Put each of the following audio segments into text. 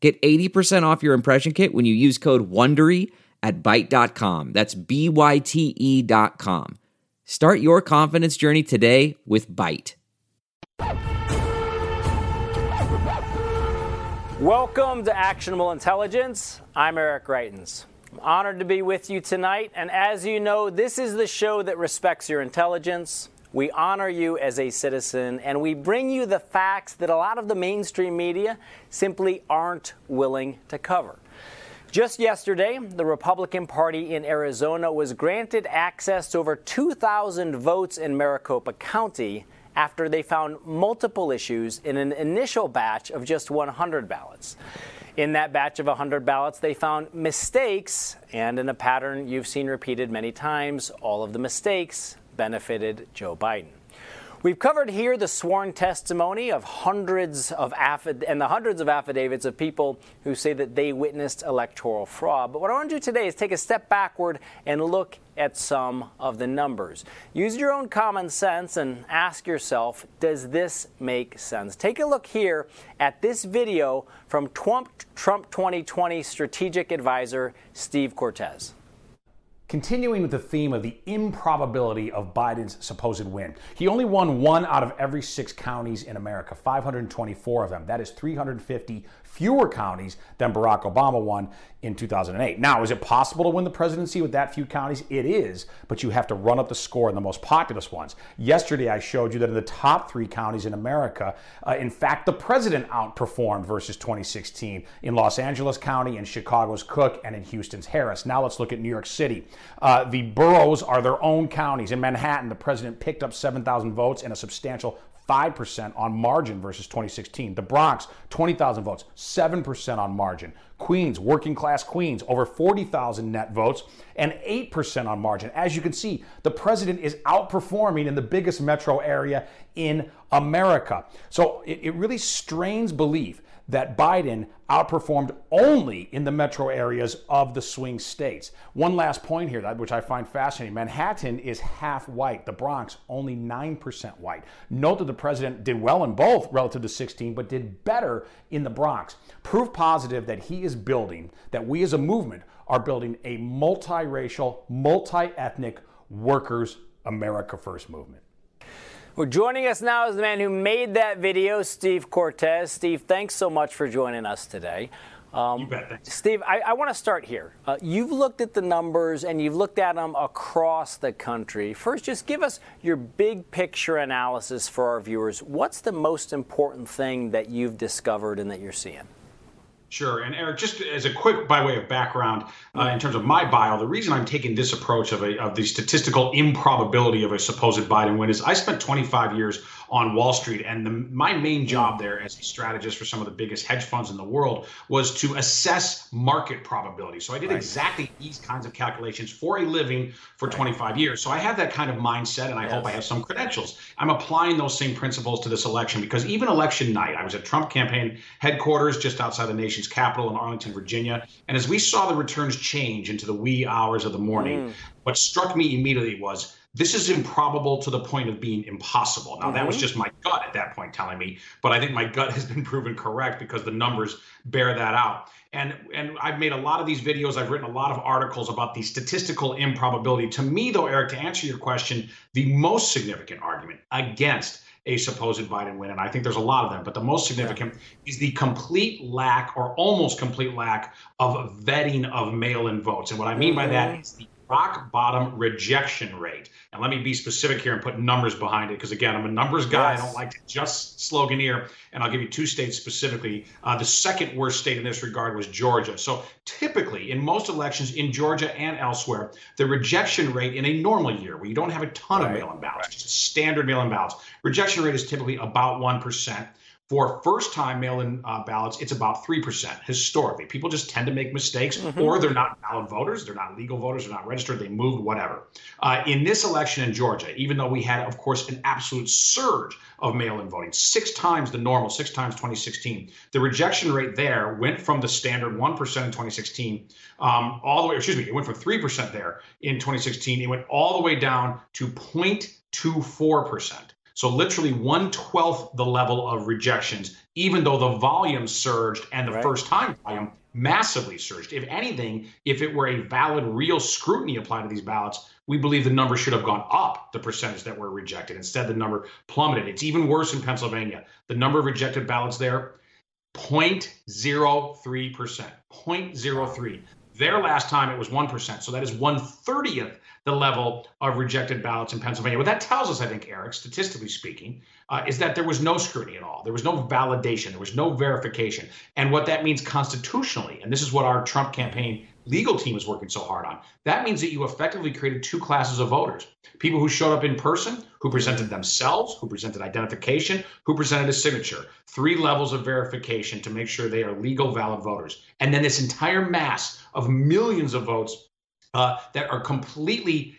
Get 80% off your impression kit when you use code WONDERY at Byte.com. That's B-Y-T-E dot com. Start your confidence journey today with Byte. Welcome to Actionable Intelligence. I'm Eric Greitens. I'm honored to be with you tonight, and as you know, this is the show that respects your intelligence. We honor you as a citizen, and we bring you the facts that a lot of the mainstream media simply aren't willing to cover. Just yesterday, the Republican Party in Arizona was granted access to over 2,000 votes in Maricopa County after they found multiple issues in an initial batch of just 100 ballots. In that batch of 100 ballots, they found mistakes, and in a pattern you've seen repeated many times, all of the mistakes benefited Joe Biden. We've covered here the sworn testimony of hundreds of affid- and the hundreds of affidavits of people who say that they witnessed electoral fraud. But what I want to do today is take a step backward and look at some of the numbers. Use your own common sense and ask yourself, does this make sense? Take a look here at this video from Trump, Trump 2020 strategic advisor Steve Cortes. Continuing with the theme of the improbability of Biden's supposed win. He only won one out of every six counties in America, 524 of them. That is 350 fewer counties than Barack Obama won in 2008. Now, is it possible to win the presidency with that few counties? It is, but you have to run up the score in the most populous ones. Yesterday, I showed you that in the top three counties in America, uh, in fact, the president outperformed versus 2016 in Los Angeles County, in Chicago's Cook, and in Houston's Harris. Now, let's look at New York City. Uh, the boroughs are their own counties. In Manhattan, the president picked up 7,000 votes and a substantial 5% on margin versus 2016. The Bronx, 20,000 votes, 7% on margin. Queens, working class Queens, over 40,000 net votes and 8% on margin. As you can see, the president is outperforming in the biggest metro area in America. So it, it really strains belief that Biden outperformed only in the metro areas of the swing states. One last point here, which I find fascinating Manhattan is half white, the Bronx only 9% white. Note that the president did well in both relative to 16, but did better in the Bronx. Proof positive that he is building, that we as a movement are building a multiracial, multi ethnic workers' America First movement. Well, joining us now is the man who made that video, Steve Cortes. Steve, thanks so much for joining us today. Um, you bet. Steve, I, I want to start here. Uh, you've looked at the numbers and you've looked at them across the country. First, just give us your big picture analysis for our viewers. What's the most important thing that you've discovered and that you're seeing? Sure. And Eric, just as a quick by way of background, uh, in terms of my bio, the reason I'm taking this approach of, a, of the statistical improbability of a supposed Biden win is I spent 25 years on Wall Street. And the, my main job there as a strategist for some of the biggest hedge funds in the world was to assess market probability. So I did right. exactly these kinds of calculations for a living for right. 25 years. So I have that kind of mindset, and I yes. hope I have some credentials. I'm applying those same principles to this election because even election night, I was at Trump campaign headquarters just outside the nation's capital in Arlington, Virginia. And as we saw the returns change into the wee hours of the morning, mm. what struck me immediately was this is improbable to the point of being impossible. Now, mm-hmm. that was mm-hmm. just my gut at that point telling me, but I think my gut has been proven correct because the numbers bear that out. And and I've made a lot of these videos, I've written a lot of articles about the statistical improbability. To me, though, Eric, to answer your question, the most significant argument against a supposed Biden win, and I think there's a lot of them, but the most significant yeah. is the complete lack or almost complete lack of vetting of mail in votes. And what I mean by that mm-hmm. the rock bottom rejection rate. And let me be specific here and put numbers behind it because, again, I'm a numbers guy. Yes. I don't like to just sloganeer. And I'll give you two states specifically. Uh, the second worst state in this regard was Georgia. So typically, in most elections in Georgia and elsewhere, the rejection rate in a normal year, where you don't have a ton right. of mail in ballots, right. just standard mail in ballots, rejection rate is typically about 1%. For first time mail in uh, ballots, it's about 3% historically. People just tend to make mistakes, mm-hmm. or they're not valid voters, they're not legal voters, they're not registered, they moved, whatever. Uh, in this election in Georgia, even though we had, of course, an absolute surge of mail in voting, six times the normal, six times 2016, the rejection rate there went from the standard 1% in 2016 um, all the way, excuse me, it went from 3% there in 2016, it went all the way down to 0.24%. So literally one twelfth the level of rejections, even though the volume surged and the right. first time volume massively surged. If anything, if it were a valid, real scrutiny applied to these ballots, we believe the number should have gone up, the percentage that were rejected. Instead, the number plummeted. It's even worse in Pennsylvania. The number of rejected ballots there, 0.03%. 0.03. Their last time it was 1%. So that is 130th the level of rejected ballots in Pennsylvania. What that tells us, I think, Eric, statistically speaking, uh, is that there was no scrutiny at all. There was no validation. There was no verification. And what that means constitutionally, and this is what our Trump campaign legal team is working so hard on, that means that you effectively created two classes of voters people who showed up in person, who presented themselves, who presented identification, who presented a signature. Three levels of verification to make sure they are legal, valid voters. And then this entire mass of millions of votes uh, that are completely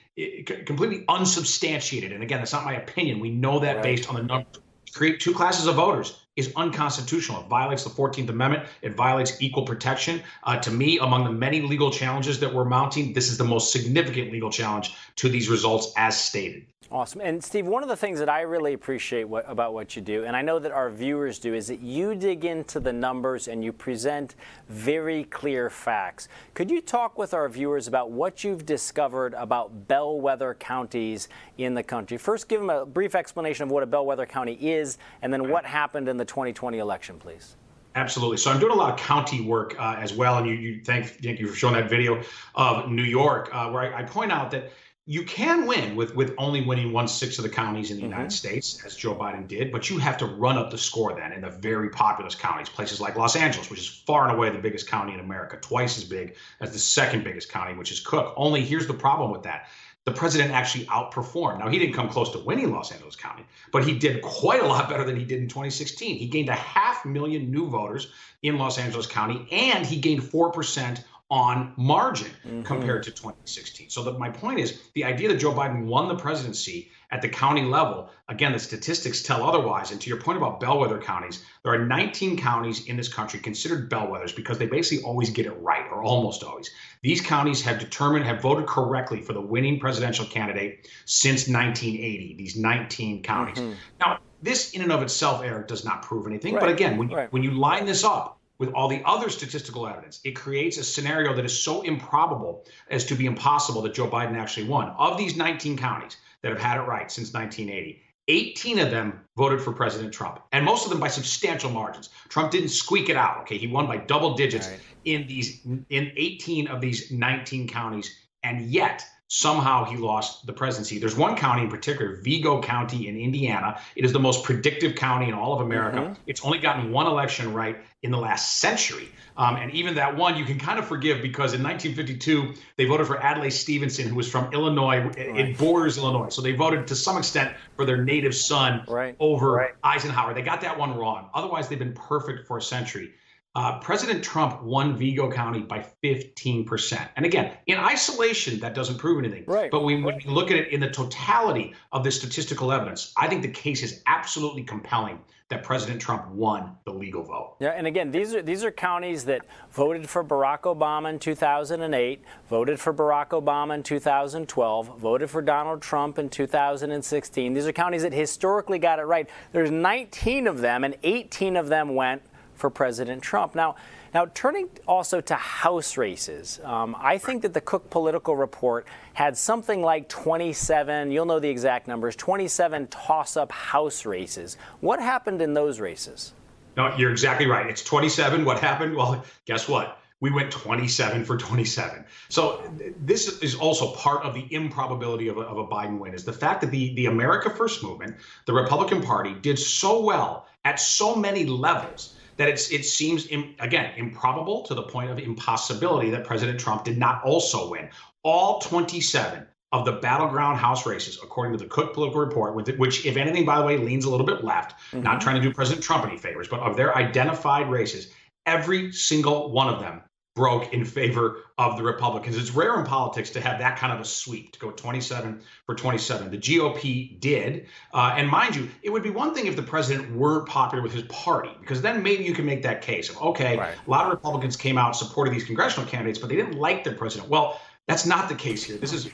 completely unsubstantiated. And again, that's not my opinion. We know that right. based on the numbers. Create two classes of voters is unconstitutional. It violates the 14th Amendment. It violates equal protection. Uh, to me, among the many legal challenges that we're mounting, this is the most significant legal challenge to these results as stated. Awesome. And Steve, one of the things that I really appreciate what, about what you do, and I know that our viewers do, is that you dig into the numbers and you present very clear facts. Could you talk with our viewers about what you've discovered about bellwether counties in the country? First, give them a brief explanation of what a bellwether county is, and then what happened in the 2020 election, please. Absolutely. So I'm doing a lot of county work uh, as well, and you, you thank, thank you for showing that video of New York, uh, where I, I point out that you can win with with only winning one sixth of the counties in the mm-hmm. United States, as Joe Biden did, but you have to run up the score then in the very populous counties, places like Los Angeles, which is far and away the biggest county in America, twice as big as the second biggest county, which is Cook. Only here's the problem with that. The president actually outperformed. Now, he didn't come close to winning Los Angeles County, but he did quite a lot better than he did in 2016. He gained a half million new voters in Los Angeles County, and he gained 4% on margin mm-hmm. compared to 2016. So my point is the idea that Joe Biden won the presidency at the county level, again, the statistics tell otherwise. And to your point about bellwether counties, there are 19 counties in this country considered bellwethers because they basically always get it right, or almost always. These counties have determined, have voted correctly for the winning presidential candidate since 1980, these 19 counties. Mm-hmm. Now, this in and of itself, Eric, does not prove anything. Right. But again, when you, right. when you line this up with all the other statistical evidence, it creates a scenario that is so improbable as to be impossible that Joe Biden actually won. Of these 19 counties that have had it right since 1980, 18 of them voted for President Trump, and most of them by substantial margins. Trump didn't squeak it out. Okay, he won by double digits right. in these in 18 of these 19 counties, and yet somehow he lost the presidency. There's one county in particular, Vigo County in Indiana. It is the most predictive county in all of America. Mm-hmm. It's only gotten one election right in the last century. Um, and even that one you can kind of forgive because in 1952, they voted for Adlai Stevenson, who was from Illinois. Right. It borders Illinois. So they voted to some extent for their native son right. over right. Eisenhower. They got that one wrong. Otherwise, they've been perfect for a century. Uh, President Trump won Vigo County by 15%. And again, in isolation, that doesn't prove anything. Right. But when, when we look at it in the totality of the statistical evidence, I think the case is absolutely compelling that President Trump won the legal vote. Yeah, and again, these are these are counties that voted for Barack Obama in 2008, voted for Barack Obama in 2012, voted for Donald Trump in 2016. These are counties that historically got it right. There's 19 of them, and 18 of them went for President Trump. Now, now turning also to House races, um, I think that the Cook Political Report had something like 27, you'll know the exact numbers, 27 toss up House races. What happened in those races? No, you're exactly right. It's 27. What happened? Well, guess what? we went 27 for 27. So this is also part of the improbability of a, of a, Biden win is the fact that the, the America First movement, the Republican Party, did so well at so many levels that it's it seems Im, again improbable to the point of impossibility that President Trump did not also win. All 27 of the battleground House races, according to the Cook Political Report, which, if anything, by the way, leans a little bit left, mm-hmm. not trying to do President Trump any favors, but of their identified races, every single one of them broke in favor of the Republicans. It's rare in politics to have that kind of a sweep, to go 27 for 27. The GOP did. Uh, and mind you, it would be one thing if the president weren't popular with his party, because then maybe you can make that case of, okay, right. a lot of Republicans came out supporting these congressional candidates, but they didn't like their president. Well, that's not the case here. This is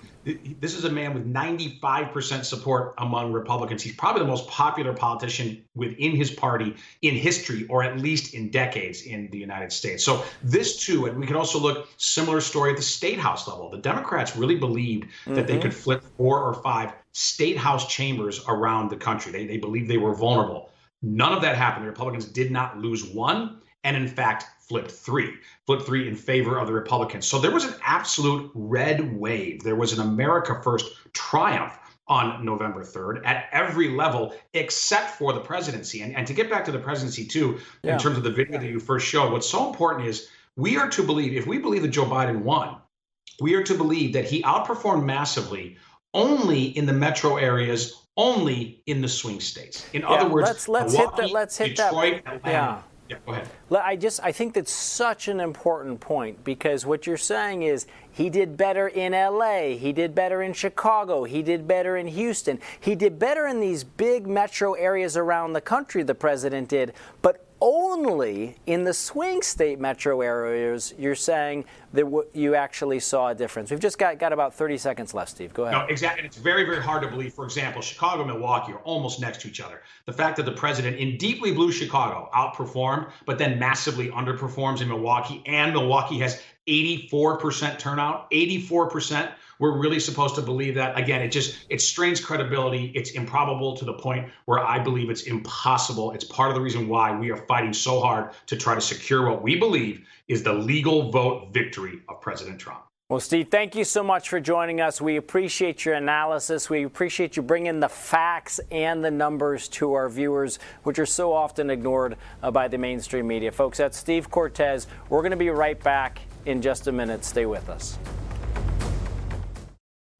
this is a man with 95% support among Republicans. He's probably the most popular politician within his party in history, or at least in decades in the United States. So this too, and we can also look similar story at the state house level. The Democrats really believed mm-hmm. that they mm-hmm. could flip four or five state house chambers around the country. They they believed they were vulnerable. None of that happened. The Republicans did not lose one, and in fact flipped three, flipped three in favor of the Republicans. So there was an absolute red wave. There was an America First triumph on November 3rd at every level except for the presidency. And, and to get back to the presidency, too, yeah. in terms of the video that you first showed, what's so important is we are to believe, if we believe that Joe Biden won, we are to believe that he outperformed massively only in the metro areas, only in the swing states. In yeah, other words, let's, let's Milwaukee, hit that. Let's hit Detroit, that. Atlanta, yeah. Yeah, go ahead. I just I think that's such an important point because what you're saying is he did better in LA, he did better in Chicago, he did better in Houston. He did better in these big metro areas around the country the president did, but only in the swing state metro areas you're saying that w- you actually saw a difference. We've just got, got about 30 seconds left, Steve. Go ahead. No, exactly. And it's very, very hard to believe. For example, Chicago and Milwaukee are almost next to each other. The fact that the president in deeply blue Chicago outperformed, but then massively underperforms in Milwaukee, and Milwaukee has 84% turnout, 84% we're really supposed to believe that again it just it strains credibility it's improbable to the point where i believe it's impossible it's part of the reason why we are fighting so hard to try to secure what we believe is the legal vote victory of president trump well, Steve, thank you so much for joining us. We appreciate your analysis. We appreciate you bringing the facts and the numbers to our viewers, which are so often ignored uh, by the mainstream media. Folks, that's Steve Cortes. We're going to be right back in just a minute. Stay with us.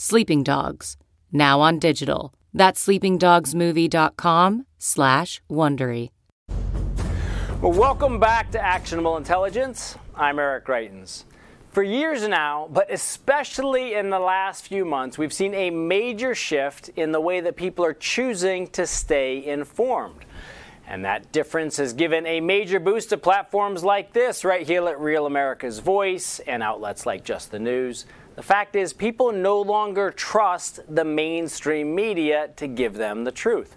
Sleeping Dogs, now on digital. That's sleepingdogsmovie.com slash Wondery. Well, welcome back to Actionable Intelligence. I'm Eric Greitens. For years now, but especially in the last few months, we've seen a major shift in the way that people are choosing to stay informed. And that difference has given a major boost to platforms like this right here at Real America's Voice and outlets like Just the News. The fact is, people no longer trust the mainstream media to give them the truth.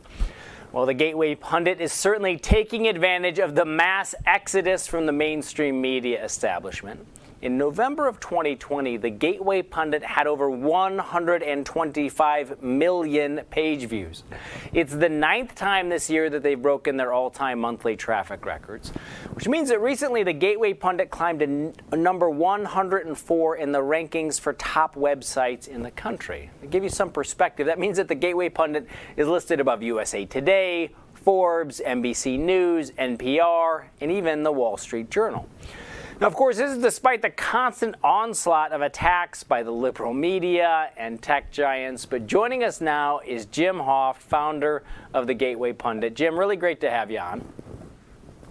Well, the Gateway Pundit is certainly taking advantage of the mass exodus from the mainstream media establishment. In November of 2020, the Gateway Pundit had over 125 million page views. It's the ninth time this year that they've broken their all time monthly traffic records, which means that recently the Gateway Pundit climbed to number 104 in the rankings for top websites in the country. To give you some perspective, that means that the Gateway Pundit is listed above USA Today, Forbes, NBC News, NPR, and even the Wall Street Journal. Now, of course, this is despite the constant onslaught of attacks by the liberal media and tech giants. But joining us now is Jim Hoft, founder of the Gateway Pundit. Jim, really great to have you on.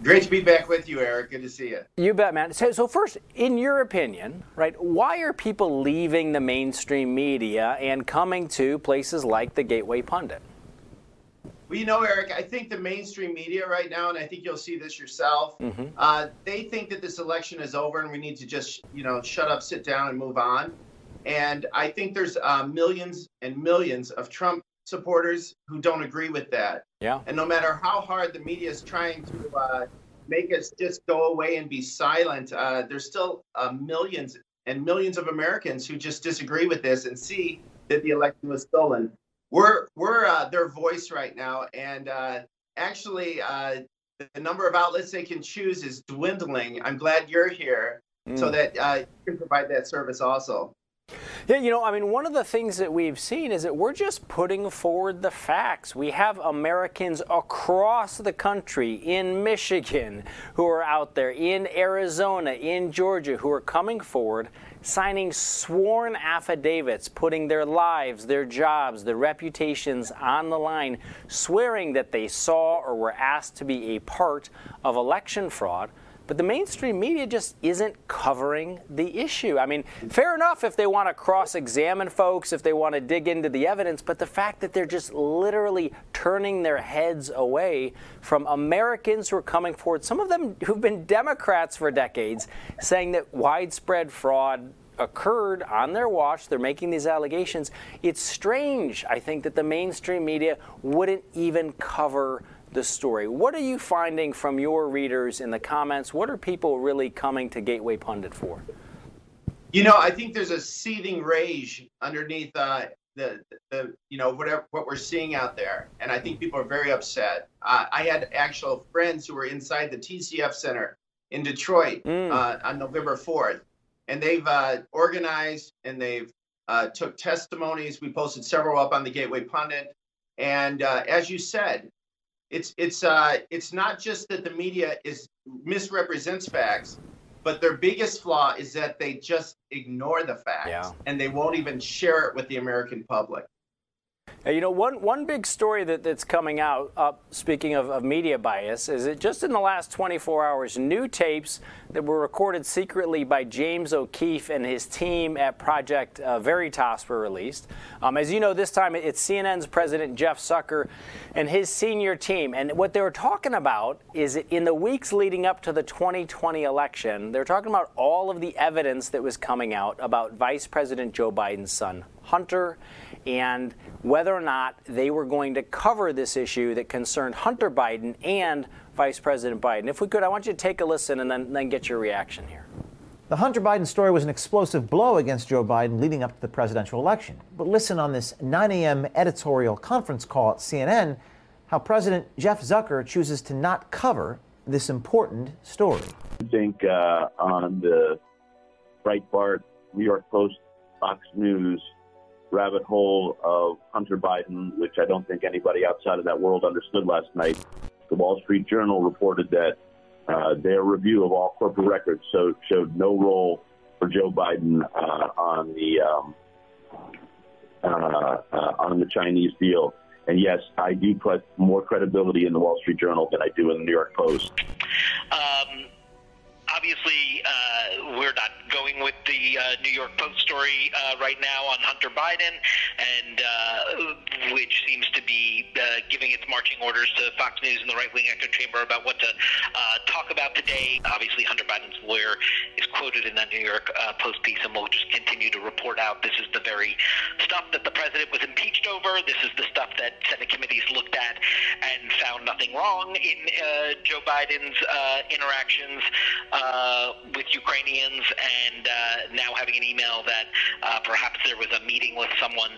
Great to be back with you, Eric. Good to see you. You bet, man. So, so, first, in your opinion, right, why are people leaving the mainstream media and coming to places like the Gateway Pundit? Well, you know, Eric, I think the mainstream media right now, and I think you'll see this yourself, mm-hmm. uh, they think that this election is over and we need to just, you know, shut up, sit down, and move on. And I think there's uh, millions and millions of Trump supporters who don't agree with that. Yeah. And no matter how hard the media is trying to uh, make us just go away and be silent, uh, there's still uh, millions and millions of Americans who just disagree with this and see that the election was stolen. We're we're uh, their voice right now, and uh, actually, uh, the number of outlets they can choose is dwindling. I'm glad you're here mm. so that uh, you can provide that service also. Yeah, you know, I mean, one of the things that we've seen is that we're just putting forward the facts. We have Americans across the country, in Michigan, who are out there, in Arizona, in Georgia, who are coming forward, signing sworn affidavits, putting their lives, their jobs, their reputations on the line, swearing that they saw or were asked to be a part of election fraud. But the mainstream media just isn't covering the issue. I mean, fair enough if they want to cross examine folks, if they want to dig into the evidence, but the fact that they're just literally turning their heads away from Americans who are coming forward, some of them who've been Democrats for decades, saying that widespread fraud occurred on their watch. They're making these allegations. It's strange, I think, that the mainstream media wouldn't even cover the story. What are you finding from your readers in the comments? What are people really coming to Gateway Pundit for? You know, I think there's a seething rage underneath uh, the, the, you know, whatever what we're seeing out there, and I think people are very upset. Uh, I had actual friends who were inside the TCF Center in Detroit mm. uh, on November 4th, and they've uh, organized and they've uh, took testimonies. We posted several up on the Gateway Pundit, and uh, as you said, it's it's uh, it's not just that the media is misrepresents facts, but their biggest flaw is that they just ignore the facts yeah. and they won't even share it with the American public. You know, one, one big story that, that's coming out, uh, speaking of, of, media bias, is that just in the last 24 hours, new tapes that were recorded secretly by James O'Keefe and his team at Project uh, Veritas were released. Um, as you know, this time it's CNN's president, Jeff Zucker, and his senior team. And what they were talking about is in the weeks leading up to the 2020 election, they're talking about all of the evidence that was coming out about Vice President Joe Biden's son, Hunter and whether or not they were going to cover this issue that concerned Hunter Biden and Vice President Biden. If we could, I want you to take a listen and then, then get your reaction here. The Hunter Biden story was an explosive blow against Joe Biden leading up to the presidential election. But listen on this 9 a.m. editorial conference call at CNN how President Jeff Zucker chooses to not cover this important story. I think uh, on the Breitbart, New York Post, Fox News, rabbit hole of Hunter Biden, which I don't think anybody outside of that world understood last night. The Wall Street Journal reported that uh, their review of all corporate records so, showed no role for Joe Biden uh, on the um, uh, uh on the Chinese deal. And yes, I do put more credibility in the Wall Street Journal than I do in the New York Post. Um, obviously, uh, we're not going with the uh, New York Post story uh, right now on Hunter Biden, and uh, which seems to be uh, giving its marching orders to Fox News and the right wing echo chamber about what to uh, talk about today. Obviously, Hunter Biden's lawyer is quoted in that New York uh, Post piece, and we'll just continue to report out. This is the very stuff that the president was impeached over. This is the stuff that Senate committees looked at and found nothing wrong in uh, Joe Biden's uh, interactions uh, with Ukrainians and and uh, now having an email that uh, perhaps there was a meeting with someone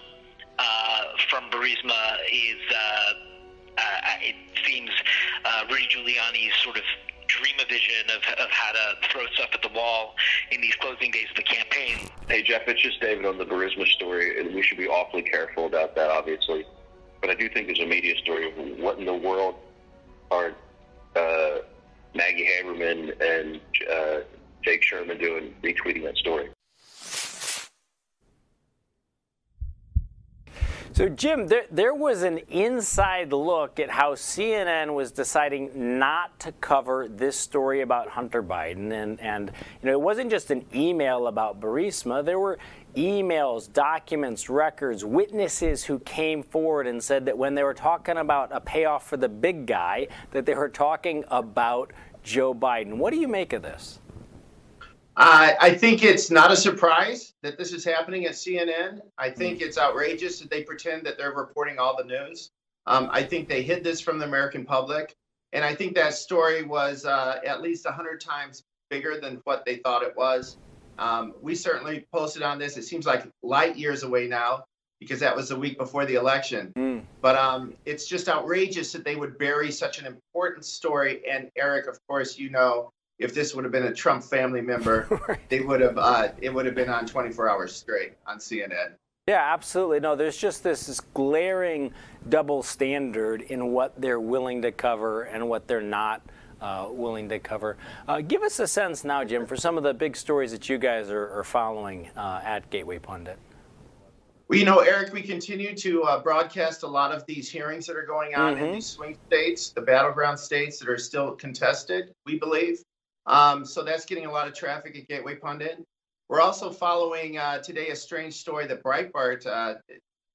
uh, from Burisma is, uh, uh, it seems, uh, Rudy Giuliani's sort of dream a vision of, of how to throw stuff at the wall in these closing days of the campaign. Hey, Jeff, it's just David on the Burisma story, and we should be awfully careful about that, obviously. But I do think there's a media story of what in the world are uh, Maggie Haberman and uh, Jake Sherman doing retweeting that story. So, Jim, there, there was an inside look at how CNN was deciding not to cover this story about Hunter Biden. And, and you know, it wasn't just an email about Burisma. There were emails, documents, records, witnesses who came forward and said that when they were talking about a payoff for the big guy, that they were talking about Joe Biden. What do you make of this? Uh, I think it's not a surprise that this is happening at CNN. I think it's outrageous that they pretend that they're reporting all the news. Um, I think they hid this from the American public. And I think that story was uh, at least 100 times bigger than what they thought it was. Um, we certainly posted on this. It seems like light years away now because that was the week before the election. Mm. But um, it's just outrageous that they would bury such an important story. And Eric, of course, you know, if this would have been a Trump family member, they would have uh, it would have been on 24 hours straight on CNN. Yeah, absolutely. No, there's just this, this glaring double standard in what they're willing to cover and what they're not uh, willing to cover. Uh, give us a sense now, Jim, for some of the big stories that you guys are, are following uh, at Gateway Pundit. Well, you know, Eric, we continue to uh, broadcast a lot of these hearings that are going on Mm-hmm. in these swing states, the battleground states that are still contested, we believe. Um, so that's getting a lot of traffic at Gateway Pundit. We're also following uh, today a strange story that Breitbart uh,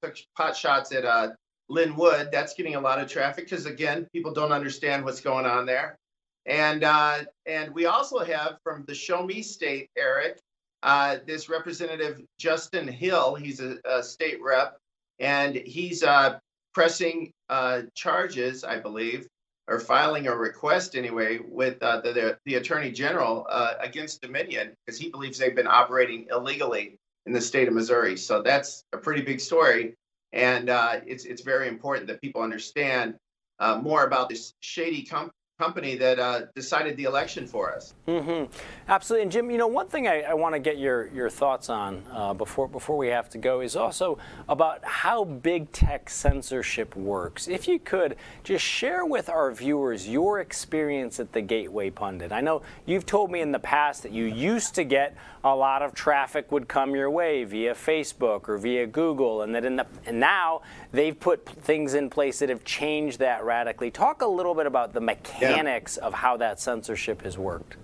took pot shots at uh, Lin Wood. That's getting a lot of traffic because, again, people don't understand what's going on there. And uh, and we also have from the Show Me State, Eric, uh, this representative Justin Hill. He's a, a state rep, and he's uh, pressing uh, charges, I believe, or filing a request anyway with uh, the, the the attorney general uh, against Dominion because he believes they've been operating illegally in the state of Missouri. So that's a pretty big story, and uh, it's it's very important that people understand uh, more about this shady com- company that uh, decided the election for us. hmm Absolutely. And Jim, you know, one thing I, I want to get your, your thoughts on uh, before before we have to go is also about how big tech censorship works. If you could just share with our viewers your experience at the Gateway Pundit. I know you've told me in the past that you used to get a lot of traffic would come your way via Facebook or via Google, and that in the and now they've put things in place that have changed that radically. Talk a little bit about the mechanics of how that censorship has worked.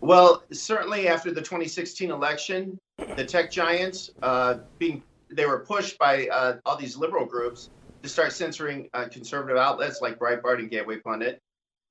Well, certainly after the 2016 election, the tech giants uh, being they were pushed by uh, all these liberal groups to start censoring uh, conservative outlets like Breitbart and Gateway Pundit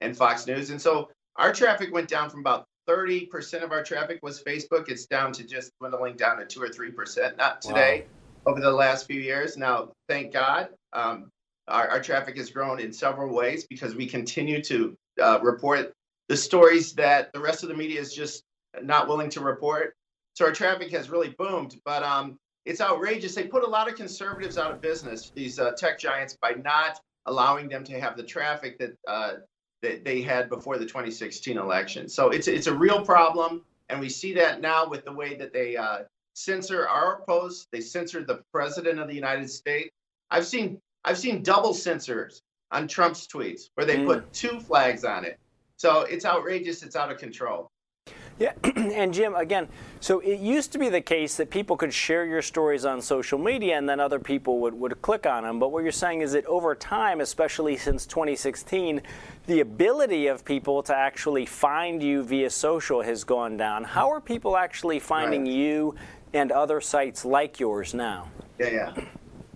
and Fox News, and so our traffic went down from about 30% of our traffic was Facebook. It's down to just dwindling down to two or three percent. Not today, over the last few years. Now, thank God, um, our, our traffic has grown in several ways because we continue to uh, report the stories that the rest of the media is just not willing to report. So our traffic has really boomed, but um, it's outrageous. They put a lot of conservatives out of business, these uh, tech giants, by not allowing them to have the traffic that uh, that they had before the 2016 election. So it's it's a real problem, and we see that now with the way that they uh, censor our posts. They censored the president of the United States. I've seen I've seen double censors on Trump's tweets where they put mm. two flags on it. So it's outrageous. It's out of control. Yeah, and Jim, again, so it used to be the case that people could share your stories on social media and then other people would, would click on them. But what you're saying is that over time, especially since 2016, the ability of people to actually find you via social has gone down. How are people actually finding Right. you and other sites like yours now? Yeah, yeah.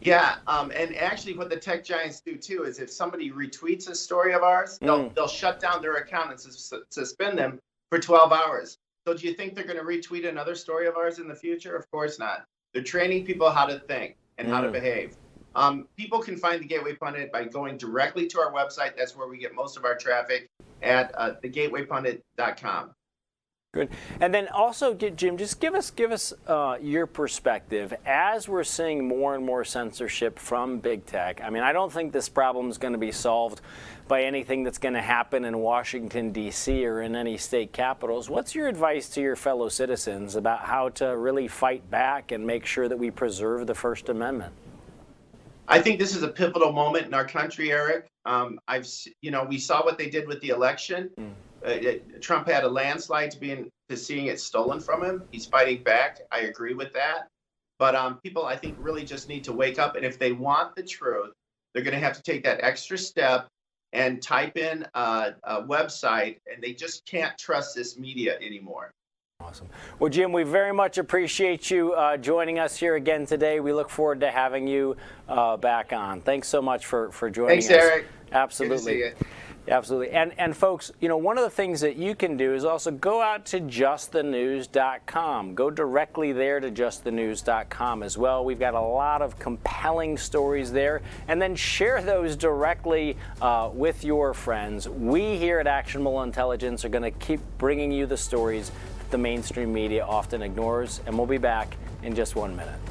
Yeah, um, and actually, what the tech giants do too is if somebody retweets a story of ours, they'll they'll shut down their account and sus- suspend them for 12 hours. So, do you think they're going to retweet another story of ours in the future? Of course not. They're training people how to think and how to Mm. behave. Um, people can find the Gateway Pundit by going directly to our website. That's where we get most of our traffic at uh, thegatewaypundit.com. Good. And then also, Jim, just give us give us uh, your perspective as we're seeing more and more censorship from big tech. I mean, I don't think this problem is going to be solved by anything that's going to happen in Washington D.C. or in any state capitals. What's your advice to your fellow citizens about how to really fight back and make sure that we preserve the First Amendment? I think this is a pivotal moment in our country, Eric. Um, I've, you know, we saw what they did with the election. Uh, Trump had a landslide to being to seeing it stolen from him. He's fighting back. I agree with that. But um, people, I think, really just need to wake up, and if they want the truth, they're going to have to take that extra step and type in a, a website, and they just can't trust this media anymore. Awesome. Well, Jim, we very much appreciate you uh, joining us here again today. We look forward to having you uh, back on. Thanks so much for, for joining Thanks, us. Eric. Absolutely. Absolutely. And and folks, you know, one of the things that you can do is also go out to justthenews.com. Go directly there to justthenews.com as well. We've got a lot of compelling stories there. And then share those directly uh, with your friends. We here at Actionable Intelligence are going to keep bringing you the stories that the mainstream media often ignores. And we'll be back in just one minute.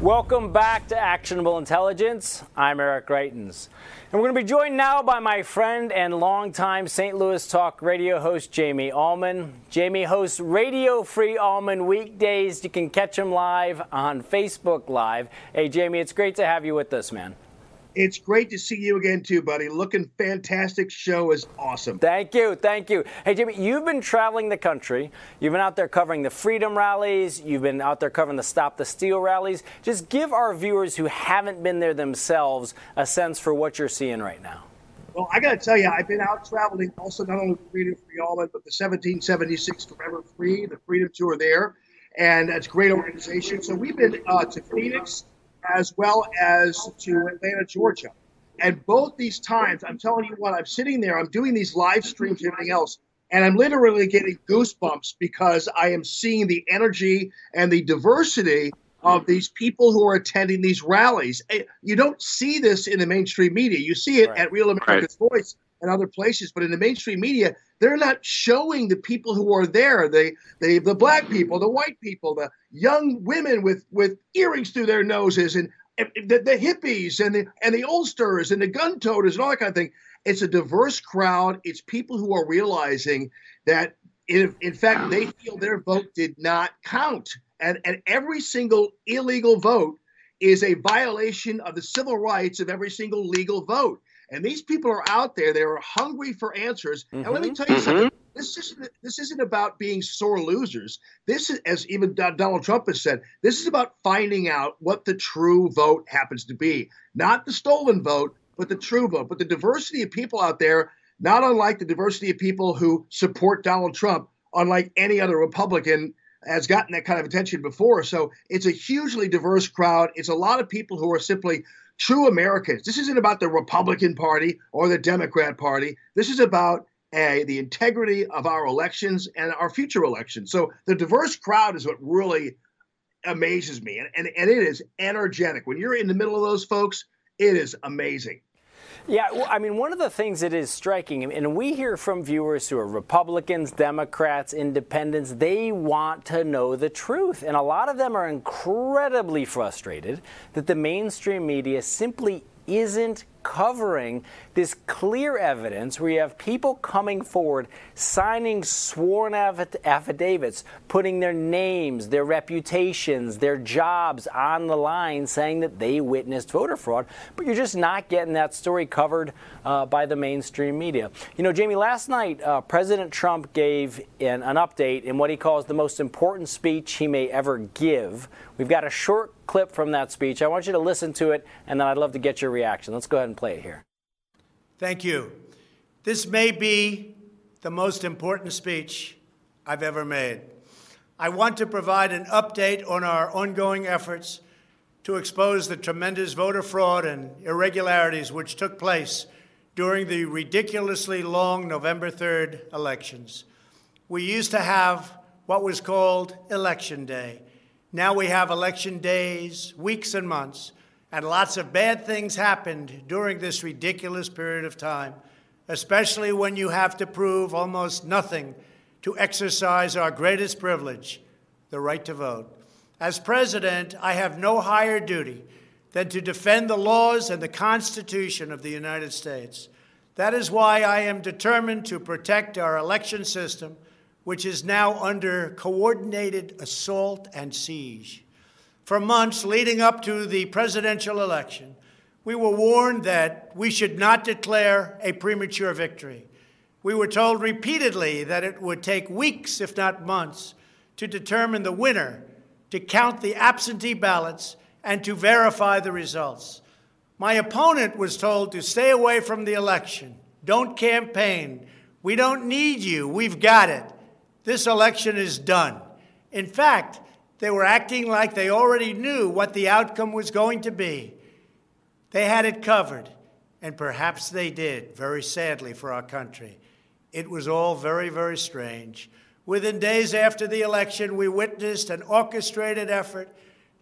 Welcome back to Actionable Intelligence. I'm Eric Greitens. And we're going to be joined now by my friend and longtime St. Louis Talk radio host, Jamie Allman. Jamie hosts Radio Free Allman weekdays. You can catch him live on Facebook Live. Hey, Jamie, it's great to have you with us, man. It's great to see you again, too, buddy. Looking fantastic. Show is awesome. Thank you. Thank you. Hey, Jimmy, you've been traveling the country. You've been out there covering the freedom rallies. You've been out there covering the Stop the Steal rallies. Just give our viewers who haven't been there themselves a sense for what you're seeing right now. Well, I got to tell you, I've been out traveling also not only with Freedom Free Allman, but the 1776 Forever Free, the Freedom Tour there. And it's a great organization. So we've been uh, to Phoenix, as well as to Atlanta, Georgia. And both these times, I'm telling you what, I'm sitting there, I'm doing these live streams and everything else, and I'm literally getting goosebumps because I am seeing the energy and the diversity of these people who are attending these rallies. Eh, you don't see this in the mainstream media. You see it right. at Real America's right. Voice and other places, but in the mainstream media, they're not showing the people who are there, the the the black people, the white people, the young women with with earrings through their noses, and, the, the hippies and the and the oldsters and the gun toters and all that kind of thing. It's a diverse crowd. It's people who are realizing that in, in fact they feel their vote did not count, and and every single illegal vote is a violation of the civil rights of every single legal vote. And these people are out there; they are hungry for answers. Mm-hmm. And let me mm-hmm. tell you mm-hmm. something: this isn't this isn't about being sore losers. This is, as even Donald Trump has said, this is about finding out what the true vote happens to be, not the stolen vote, but the true vote. But the diversity of people out there, not unlike the diversity of people who support Donald Trump, unlike any other Republican has gotten that kind of attention before. So it's a hugely diverse crowd. It's a lot of people who are simply true Americans. This isn't about the Republican Party or the Democrat Party. This is about the integrity of our elections and our future elections. So the diverse crowd is what really amazes me. And, and, and it is energetic. When you're in the middle of those folks, it is amazing. Yeah, I mean, one of the things that is striking, and we hear from viewers who are Republicans, Democrats, Independents, they want to know the truth. And a lot of them are incredibly frustrated that the mainstream media simply isn't covering this clear evidence where you have people coming forward signing sworn affidavits, putting their names, their reputations, their jobs on the line, saying that they witnessed voter fraud. But you're just not getting that story covered uh, by the mainstream media. You know, Jamie, last night uh, President Trump gave an, an update in what he calls the most important speech he may ever give. We've got a short clip from that speech. I want you to listen to it, and then I'd love to get your reaction. Let's go ahead and play it here. Thank you. This may be the most important speech I've ever made. I want to provide an update on our ongoing efforts to expose the tremendous voter fraud and irregularities which took place during the ridiculously long November 3rd elections. We used to have what was called Election Day. Now we have election days, weeks, and months. And lots of bad things happened during this ridiculous period of time, especially when you have to prove almost nothing to exercise our greatest privilege, the right to vote. As president, I have no higher duty than to defend the laws and the Constitution of the United States. That is why I am determined to protect our election system, which is now under coordinated assault and siege. For months leading up to the presidential election, we were warned that we should not declare a premature victory. We were told repeatedly that it would take weeks, if not months, to determine the winner, to count the absentee ballots, and to verify the results. My opponent was told to stay away from the election, don't campaign, We don't need you. We've got it. This election is done. In fact, they were acting like they already knew what the outcome was going to be. They had it covered, and perhaps they did, very sadly for our country. It was all very, very strange. Within days after the election, we witnessed an orchestrated effort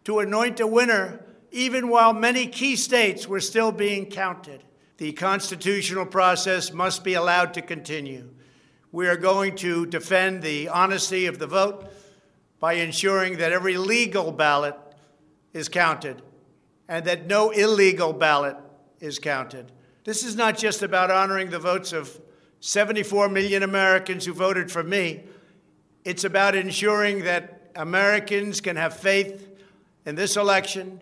to anoint a winner, even while many key states were still being counted. The constitutional process must be allowed to continue. We are going to defend the honesty of the vote by ensuring that every legal ballot is counted and that no illegal ballot is counted. This is not just about honoring the votes of 74 million Americans who voted for me. It's about ensuring that Americans can have faith in this election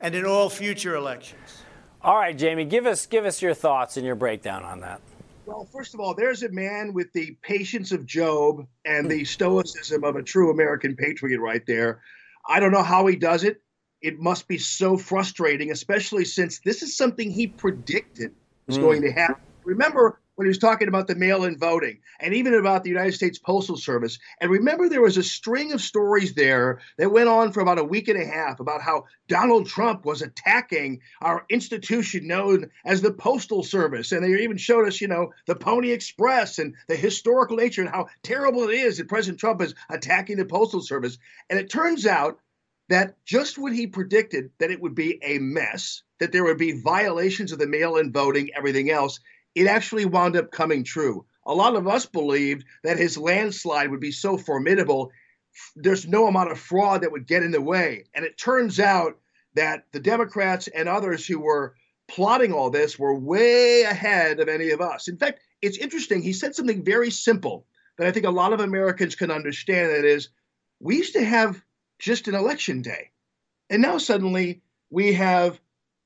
and in all future elections. All right, Jamie, give us give us your thoughts and your breakdown on that. Well, first of all, there's a man with the patience of Job and the stoicism of a true American patriot right there. I don't know how he does it. It must be so frustrating, especially since this is something he predicted was mm. going to happen. Remember when he was talking about the mail in voting and even about the United States Postal Service. And remember, there was a string of stories there that went on for about a week and a half about how Donald Trump was attacking our institution known as the Postal Service. And they even showed us, you know, the Pony Express and the historical nature and how terrible it is that President Trump is attacking the Postal Service. And it turns out that just when he predicted that it would be a mess, that there would be violations of the mail in voting, everything else, it actually wound up coming true. A lot of us believed that his landslide would be so formidable, there's no amount of fraud that would get in the way. And it turns out that the Democrats and others who were plotting all this were way ahead of any of us. In fact, it's interesting. He said something very simple that I think a lot of Americans can understand. That is, we used to have just an election day. And now suddenly we have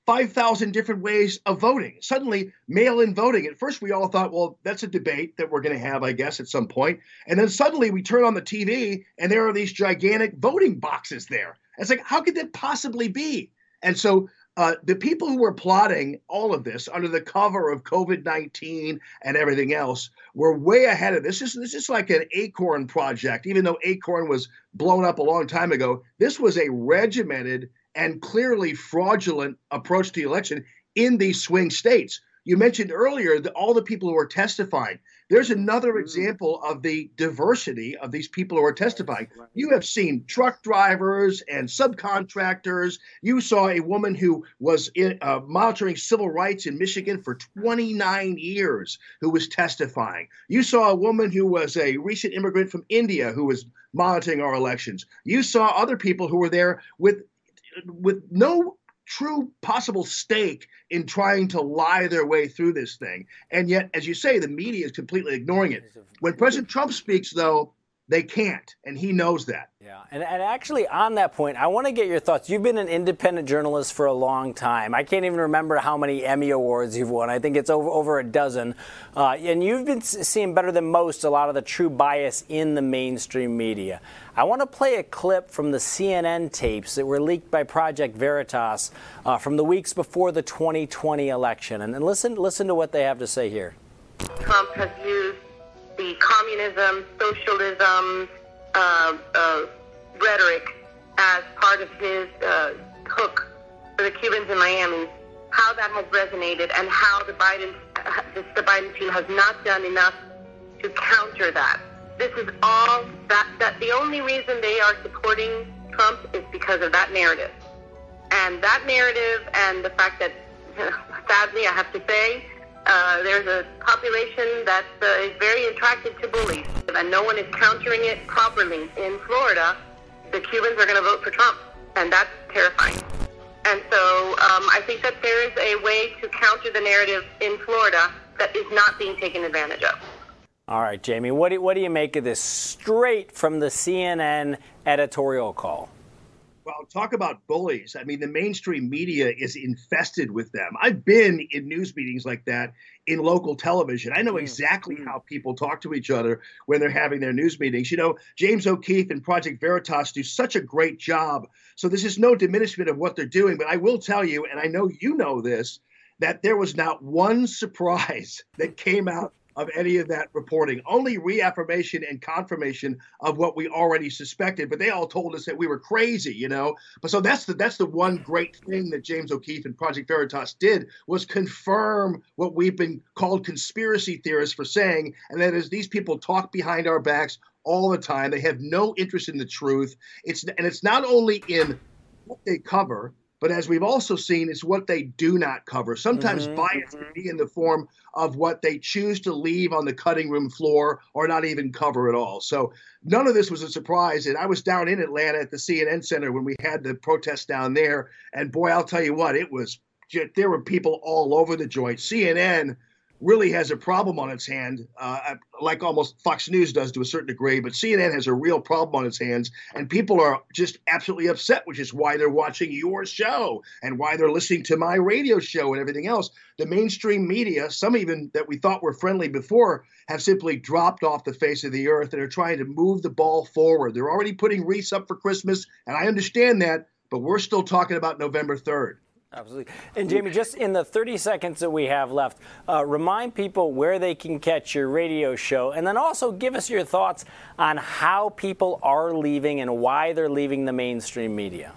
5,000 different ways of voting. Suddenly, mail in voting. At first, we all thought, well, that's a debate that we're going to have, I guess, at some point. And then suddenly we turn on the TV and there are these gigantic voting boxes there. It's like, how could that possibly be? And so uh, the people who were plotting all of this under the cover of COVID 19 and everything else were way ahead of this. This, this is like an acorn project, even though acorn was blown up a long time ago. This was a regimented and clearly fraudulent approach to the election in these swing states. You mentioned earlier that all the people who are testifying. There's another mm. example of the diversity of these people who are testifying. You have seen truck drivers and subcontractors. You saw a woman who was in, uh, monitoring civil rights in Michigan for 29 years who was testifying. You saw a woman who was a recent immigrant from India who was monitoring our elections. You saw other people who were there with with no true possible stake in trying to lie their way through this thing. And yet, as you say, the media is completely ignoring it. When President Trump speaks, though, they can't, and he knows that. Yeah, and, and actually, on that point, I want to get your thoughts. You've been an independent journalist for a long time. I can't even remember how many Emmy Awards you've won. I think it's over, over a dozen. Uh, and you've been seeing better than most a lot of the true bias in the mainstream media. I want to play a clip from the CNN tapes that were leaked by Project Veritas uh, from the weeks before the 2020 election. And, and listen, listen to what they have to say here. Trump has used the communism, socialism uh, uh, rhetoric as part of his uh, hook for the Cubans in Miami, how that has resonated and how the Biden, the Biden team has not done enough to counter that. This is all that, that the only reason they are supporting Trump is because of that narrative. And that narrative and the fact that, sadly, I have to say, uh, there's a population that uh, is very attracted to bullies, and no one is countering it properly. In Florida, the Cubans are going to vote for Trump, and that's terrifying. And so um, I think that there is a way to counter the narrative in Florida that is not being taken advantage of. All right, Jamie, what do, what do you make of this straight from the CNN editorial call? Well, talk about bullies. I mean, the mainstream media is infested with them. I've been in news meetings like that in local television. I know mm, exactly mm. how people talk to each other when they're having their news meetings. You know, James O'Keefe and Project Veritas do such a great job. So this is no diminishment of what they're doing. But I will tell you, and I know you know this, that there was not one surprise that came out of any of that reporting, only reaffirmation and confirmation of what we already suspected. But they all told us that we were crazy, you know. But so that's the that's the one great thing that James O'Keefe and Project Veritas did was confirm what we've been called conspiracy theorists for saying, and that is these people talk behind our backs all the time. They have no interest in the truth. It's and it's not only in what they cover, but as we've also seen, it's what they do not cover. Sometimes Mhm, bias can be in the form of what they choose to leave on the cutting room floor or not even cover at all. So none of this was a surprise. And I was down in Atlanta at the CNN Center when we had the protest down there. And boy, I'll tell you what, it was there were people all over the joint. CNN really has a problem on its hand, uh, like almost Fox News does to a certain degree. But CNN has a real problem on its hands, and people are just absolutely upset, which is why they're watching your show and why they're listening to my radio show and everything else. The mainstream media, some even that we thought were friendly before, have simply dropped off the face of the earth and are trying to move the ball forward. They're already putting wreaths up for Christmas, and I understand that, but we're still talking about November 3rd. Absolutely. And Jamie, just in the 30 seconds that we have left, uh, remind people where they can catch your radio show, and then also give us your thoughts on how people are leaving and why they're leaving the mainstream media.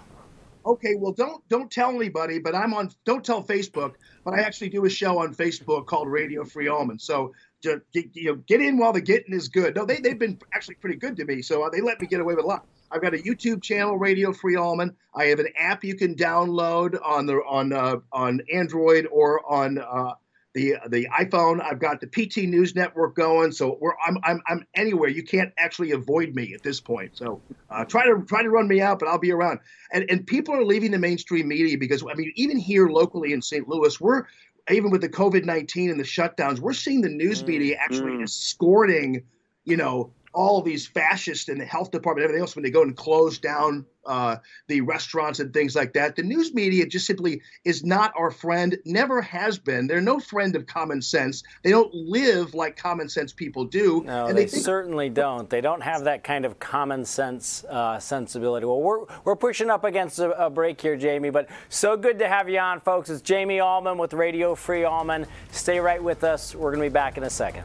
okay, well, don't don't tell anybody, but I'm on. Don't tell Facebook, but I actually do a show on Facebook called Radio Free Allman. So ju- get, you know, get in while the getting is good. No, they they've been actually pretty good to me, so uh, they let me get away with a lot. I've got a YouTube channel, Radio Free Allman. I have an app you can download on the on uh, on Android or on uh, the the iPhone. I've got the PT News Network going, so we're I'm I'm, I'm anywhere. You can't actually avoid me at this point. So uh, try to try to run me out, but I'll be around. And and people are leaving the mainstream media because I mean, even here locally in St. Louis, we're even with the COVID nineteen and the shutdowns, we're seeing the news media actually mm-hmm. escorting, you know, all these fascists in the health department, everything else, when they go and close down uh, the restaurants and things like that. The news media just simply is not our friend, never has been. They're no friend of common sense. They don't live like common sense people do. No, and they, think- certainly don't. They don't have that kind of common sense uh, sensibility. Well, we're, we're pushing up against a, a break here, Jamie, but so good to have you on, folks. It's Jamie Allman with Radio Free Allman. Stay right with us. We're going to be back in a second.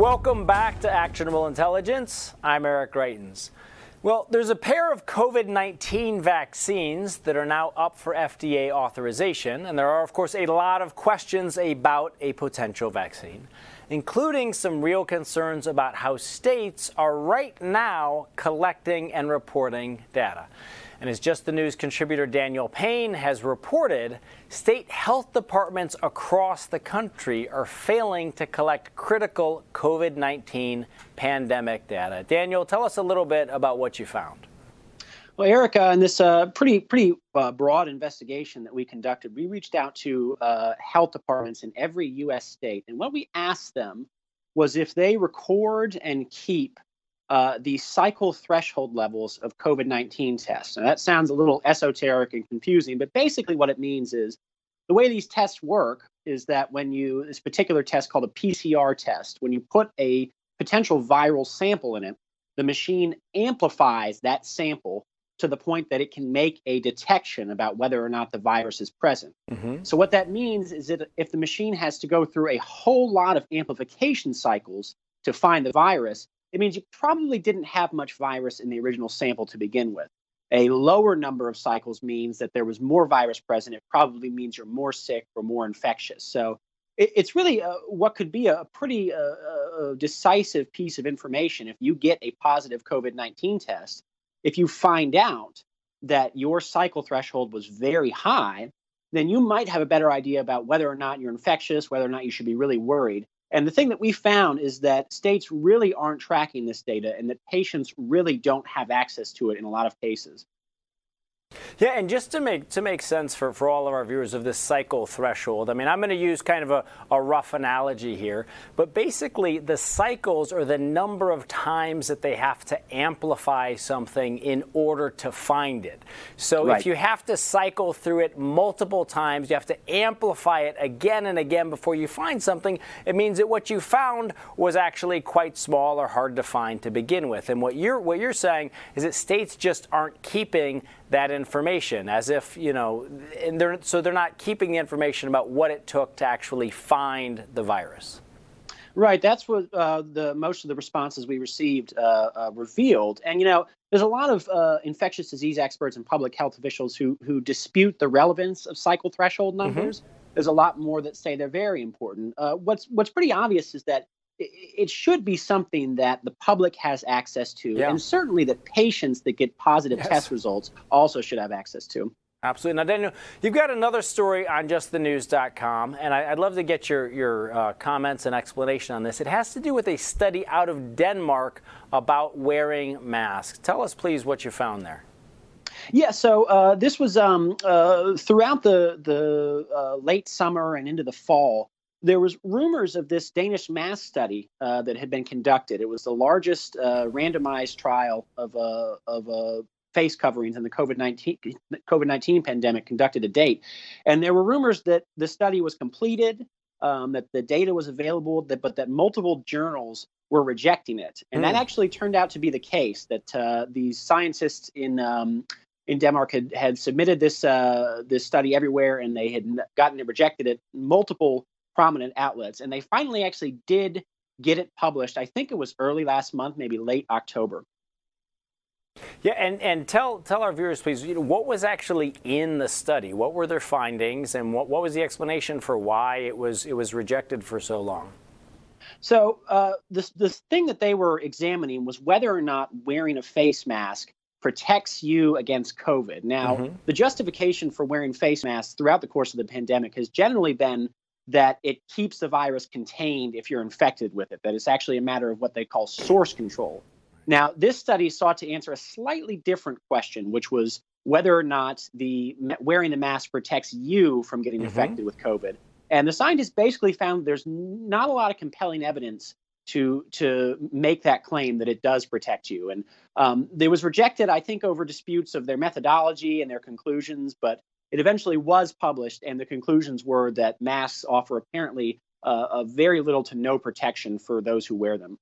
Welcome back to Actionable Intelligence. I'm Eric Greitens. Well, there's a pair of COVID 19 vaccines that are now up for FDA authorization, and there are, of course, a lot of questions about a potential vaccine, including some real concerns about how states are right now collecting and reporting data. And as Just the News contributor Daniel Payne has reported, state health departments across the country are failing to collect critical COVID 19 pandemic data. Daniel, tell us a little bit about what you found. Well, Erica, in this uh, pretty pretty uh, broad investigation that we conducted, we reached out to uh, health departments in every U.S. state, and what we asked them was if they record and keep uh, the cycle threshold levels of COVID 19 tests. Now, that sounds a little esoteric and confusing, but basically, what it means is the way these tests work is that when you, this particular test called a PCR test, when you put a potential viral sample in it, the machine amplifies that sample to the point that it can make a detection about whether or not the virus is present. So, what that means is that if the machine has to go through a whole lot of amplification cycles to find the virus, it means you probably didn't have much virus in the original sample to begin with. A lower number of cycles means that there was more virus present. It probably means you're more sick or more infectious. So, it, it's really uh, what could be a pretty uh, uh, decisive piece of information if you get a positive COVID 19 test. If you find out that your cycle threshold was very high, then you might have a better idea about whether or not you're infectious, whether or not you should be really worried. And the thing that we found is that states really aren't tracking this data and that patients really don't have access to it in a lot of cases. Yeah, and just to make to make sense for, for all of our viewers of this cycle threshold, I mean, I'm going to use kind of a, a rough analogy here, but basically the cycles are the number of times that they have to amplify something in order to find it. So Right. if you have to cycle through it multiple times, you have to amplify it again and again before you find something, it means that what you found was actually quite small or hard to find to begin with. And what you're what you're saying is that states just aren't keeping that information as if you know and they're so they're not keeping the information about what it took to actually find the virus Right. That's what uh, the most of the responses we received uh, uh, revealed. And you know, there's a lot of uh, infectious disease experts and public health officials who who dispute the relevance of cycle threshold numbers. There's a lot more that say they're very important. Uh, what's what's pretty obvious is that it should be something that the public has access to, Yeah. and certainly that patients that get positive Yes. test results also should have access to. Absolutely. Now, Daniel, you've got another story on justthenews.com, and I, I'd love to get your, your uh, comments and explanation on this. It has to do with a study out of Denmark about wearing masks. Tell us, please, what you found there. Yeah, so uh, this was um, uh, throughout the the uh, late summer and into the fall. There was rumors of this Danish mass study uh, that had been conducted. It was the largest uh, randomized trial of uh, of uh, face coverings in the COVID nineteen COVID nineteen pandemic conducted to date, and there were rumors that the study was completed, um, that the data was available, that, but that multiple journals were rejecting it, and that Mm. actually turned out to be the case. That uh, these scientists in um, in Denmark had, had submitted this uh, this study everywhere, and they had gotten it rejected at multiple prominent outlets, and they finally actually did get it published. I think it was early last month, maybe late October. Yeah, and, and tell tell our viewers, please, you know, what was actually in the study? What were their findings, and what, what was the explanation for why it was it was rejected for so long? So uh, this this thing that they were examining was whether or not wearing a face mask protects you against COVID. Now, Mhm. the justification for wearing face masks throughout the course of the pandemic has generally been that it keeps the virus contained if you're infected with it. That it's actually a matter of what they call source control. Now, this study sought to answer a slightly different question, which was whether or not the wearing the mask protects you from getting Mhm. infected with COVID. And the scientists basically found there's not a lot of compelling evidence to to make that claim that it does protect you. And um, it was rejected, I think, over disputes of their methodology and their conclusions. But it eventually was published, and the conclusions were that masks offer apparently uh, a very little to no protection for those who wear them.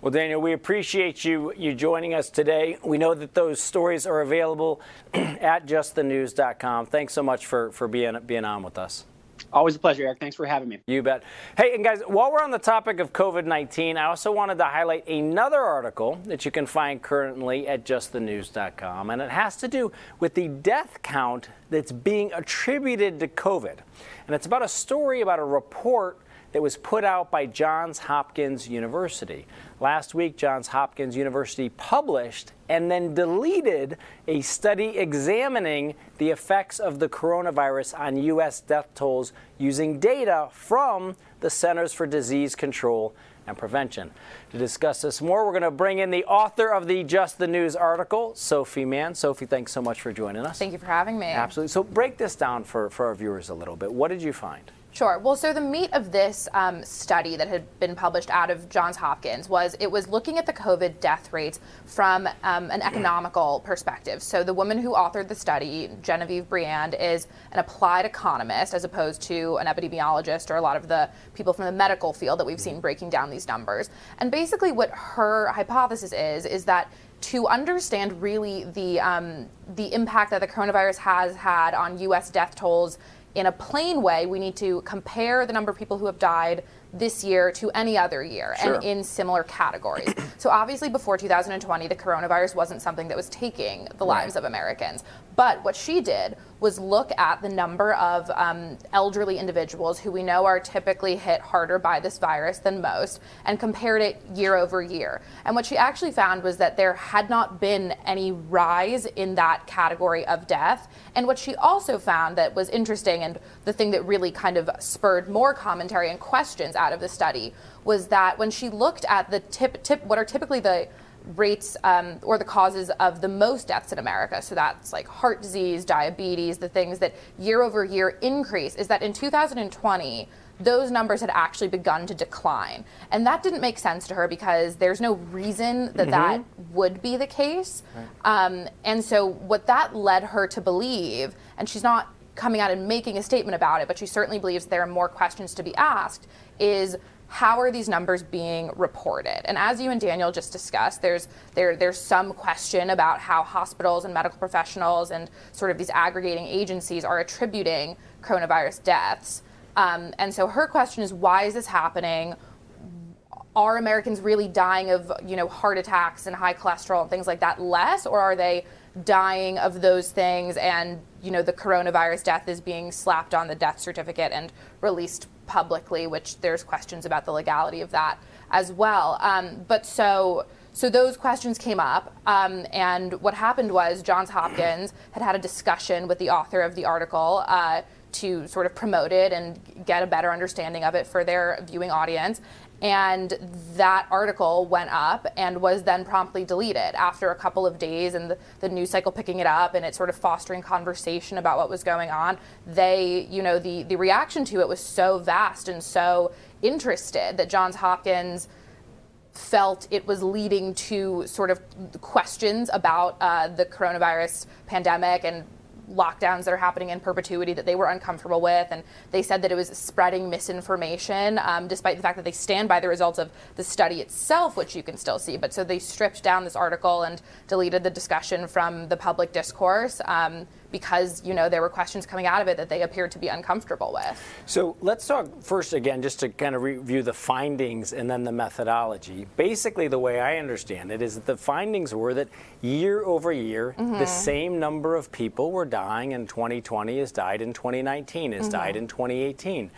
Well, Daniel, we appreciate you you joining us today. We know that those stories are available at justthenews.com. Thanks so much for for being being on with us. Always a pleasure, Eric. Thanks for having me. You bet. Hey, and guys, while we're on the topic of COVID 19, I also wanted to highlight another article that you can find currently at justthenews.com, and it has to do with the death count that's being attributed to COVID. And it's about a story about a report that was put out by Johns Hopkins University. Last week, Johns Hopkins University published and then deleted a study examining the effects of the coronavirus on U.S. death tolls using data from the Centers for Disease Control and Prevention. To discuss this more, we're going to bring in the author of the Just the News article, Sophie Mann. Sophie, thanks so much for joining us. Thank you for having me. Absolutely. So, break this down for, for our viewers a little bit. What did you find? Sure. Well, so the meat of this um, study that had been published out of Johns Hopkins was it was looking at the COVID death rates from um, an economical perspective. So the woman who authored the study, Genevieve Briand, is an applied economist as opposed to an epidemiologist or a lot of the people from the medical field that we've seen breaking down these numbers. And basically, what her hypothesis is is that to understand really the um, the impact that the coronavirus has had on U.S. death tolls in a plain way, we need to compare the number of people who have died this year to any other year Sure. and in similar categories. so obviously before 2020 the coronavirus wasn't something that was taking the Right. lives of Americans. But what she did was look at the number of um, elderly individuals who we know are typically hit harder by this virus than most and compared it year over year. And what she actually found was that there had not been any rise in that category of death. And what she also found that was interesting and the thing that really kind of spurred more commentary and questions out of the study was that when she looked at the tip, tip what are typically the rates um, or the causes of the most deaths in America. So that's like heart disease, diabetes, the things that year over year increase, is that in 2020, those numbers had actually begun to decline. And that didn't make sense to her because there's no reason that mm-hmm. that would be the case. Right. Um, and so, what that led her to believe, and she's not coming out and making a statement about it, but she certainly believes there are more questions to be asked, is how are these numbers being reported? And as you and Daniel just discussed, there's there there's some question about how hospitals and medical professionals and sort of these aggregating agencies are attributing coronavirus deaths. Um, and so her question is, why is this happening? Are Americans really dying of you know heart attacks and high cholesterol and things like that less, or are they dying of those things and you know the coronavirus death is being slapped on the death certificate and released publicly, which there's questions about the legality of that as well. Um, but so. So those questions came up, um, and what happened was Johns Hopkins had had a discussion with the author of the article uh, to sort of promote it and get a better understanding of it for their viewing audience. And that article went up and was then promptly deleted after a couple of days, and the, the, news cycle picking it up and it sort of fostering conversation about what was going on. They, you know, the, the reaction to it was so vast and so interested that Johns Hopkins felt it was leading to sort of questions about uh, the coronavirus pandemic and lockdowns that are happening in perpetuity that they were uncomfortable with. And they said that it was spreading misinformation, um, despite the fact that they stand by the results of the study itself, which you can still see. But so they stripped down this article and deleted the discussion from the public discourse. Um, because you know there were questions coming out of it that they appeared to be uncomfortable with. So let's talk first again, just to kind of review the findings and then the methodology. Basically, the way I understand it is that the findings were that year over year, mm-hmm. the same number of people were dying in 2020 as died in 2019, as mm-hmm. died in 2018.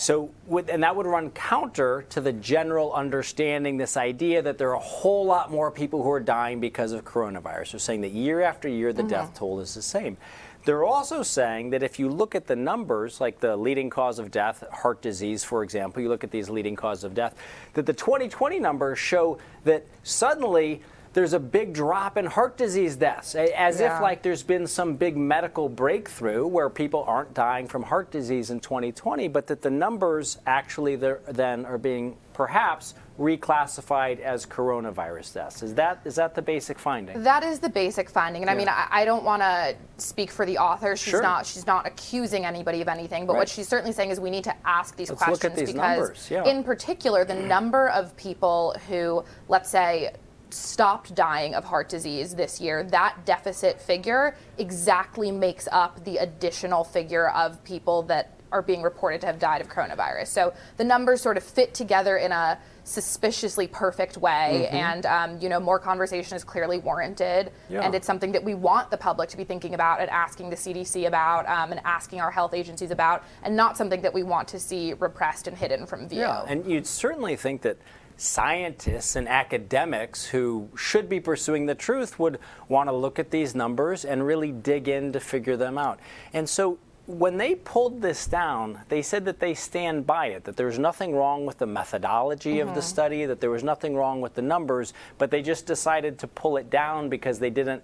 So, and that would run counter to the general understanding, this idea that there are a whole lot more people who are dying because of coronavirus. They're saying that year after year, the mm-hmm. death toll is the same. They're also saying that if you look at the numbers, like the leading cause of death, heart disease, for example, you look at these leading causes of death, that the 2020 numbers show that suddenly there's a big drop in heart disease deaths, as yeah. if like there's been some big medical breakthrough where people aren't dying from heart disease in 2020, but that the numbers actually then are being perhaps reclassified as coronavirus deaths. Is that is that the basic finding? That is the basic finding, and yeah. I mean, I, I don't want to speak for the author. She's sure. not she's not accusing anybody of anything, but right. what she's certainly saying is we need to ask these let's questions these because, numbers. Yeah. in particular, the number of people who, let's say, stopped dying of heart disease this year, that deficit figure exactly makes up the additional figure of people that are being reported to have died of coronavirus. So the numbers sort of fit together in a suspiciously perfect way, mm-hmm. and um, you know more conversation is clearly warranted, yeah. and it's something that we want the public to be thinking about and asking the CDC about, um, and asking our health agencies about, and not something that we want to see repressed and hidden from view. Yeah, and you'd certainly think that scientists and academics who should be pursuing the truth would want to look at these numbers and really dig in to figure them out. And so when they pulled this down, they said that they stand by it, that there was nothing wrong with the methodology mm-hmm. of the mm-hmm. study, that there was nothing wrong with the numbers, but they just decided to pull it down because they didn't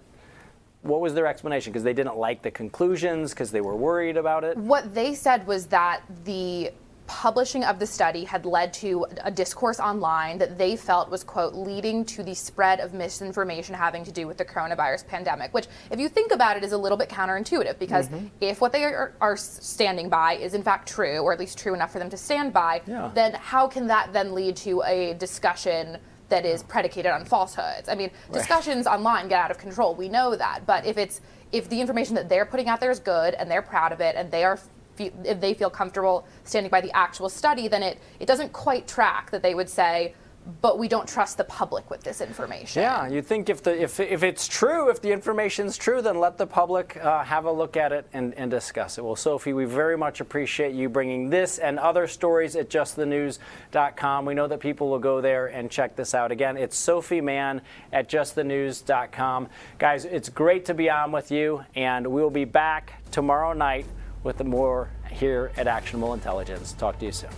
what was their explanation? Because they didn't like the conclusions, because they were worried about it? What they said was that the publishing of the study had led to a discourse online that they felt was, quote, leading to the spread of misinformation having to do with the coronavirus pandemic, which, if you think about it, is a little bit counterintuitive because mm-hmm. if what they are, are, standing by is in fact true, or at least true enough for them to stand by, yeah. then how can that then lead to a discussion? That is predicated on falsehoods. I mean, right. discussions online get out of control. We know that. But if it's if the information that they're putting out there is good and they're proud of it and they are if they feel comfortable standing by the actual study, then it, it doesn't quite track that they would say, but we don't trust the public with this information. Yeah, you think if the if, if it's true, if the information's true, then let the public uh, have a look at it and, and discuss it. Well, Sophie, we very much appreciate you bringing this and other stories at justthenews.com. We know that people will go there and check this out. Again, it's Sophie Mann at justthenews.com. Guys, it's great to be on with you, and we'll be back tomorrow night with more here at Actionable Intelligence. Talk to you soon.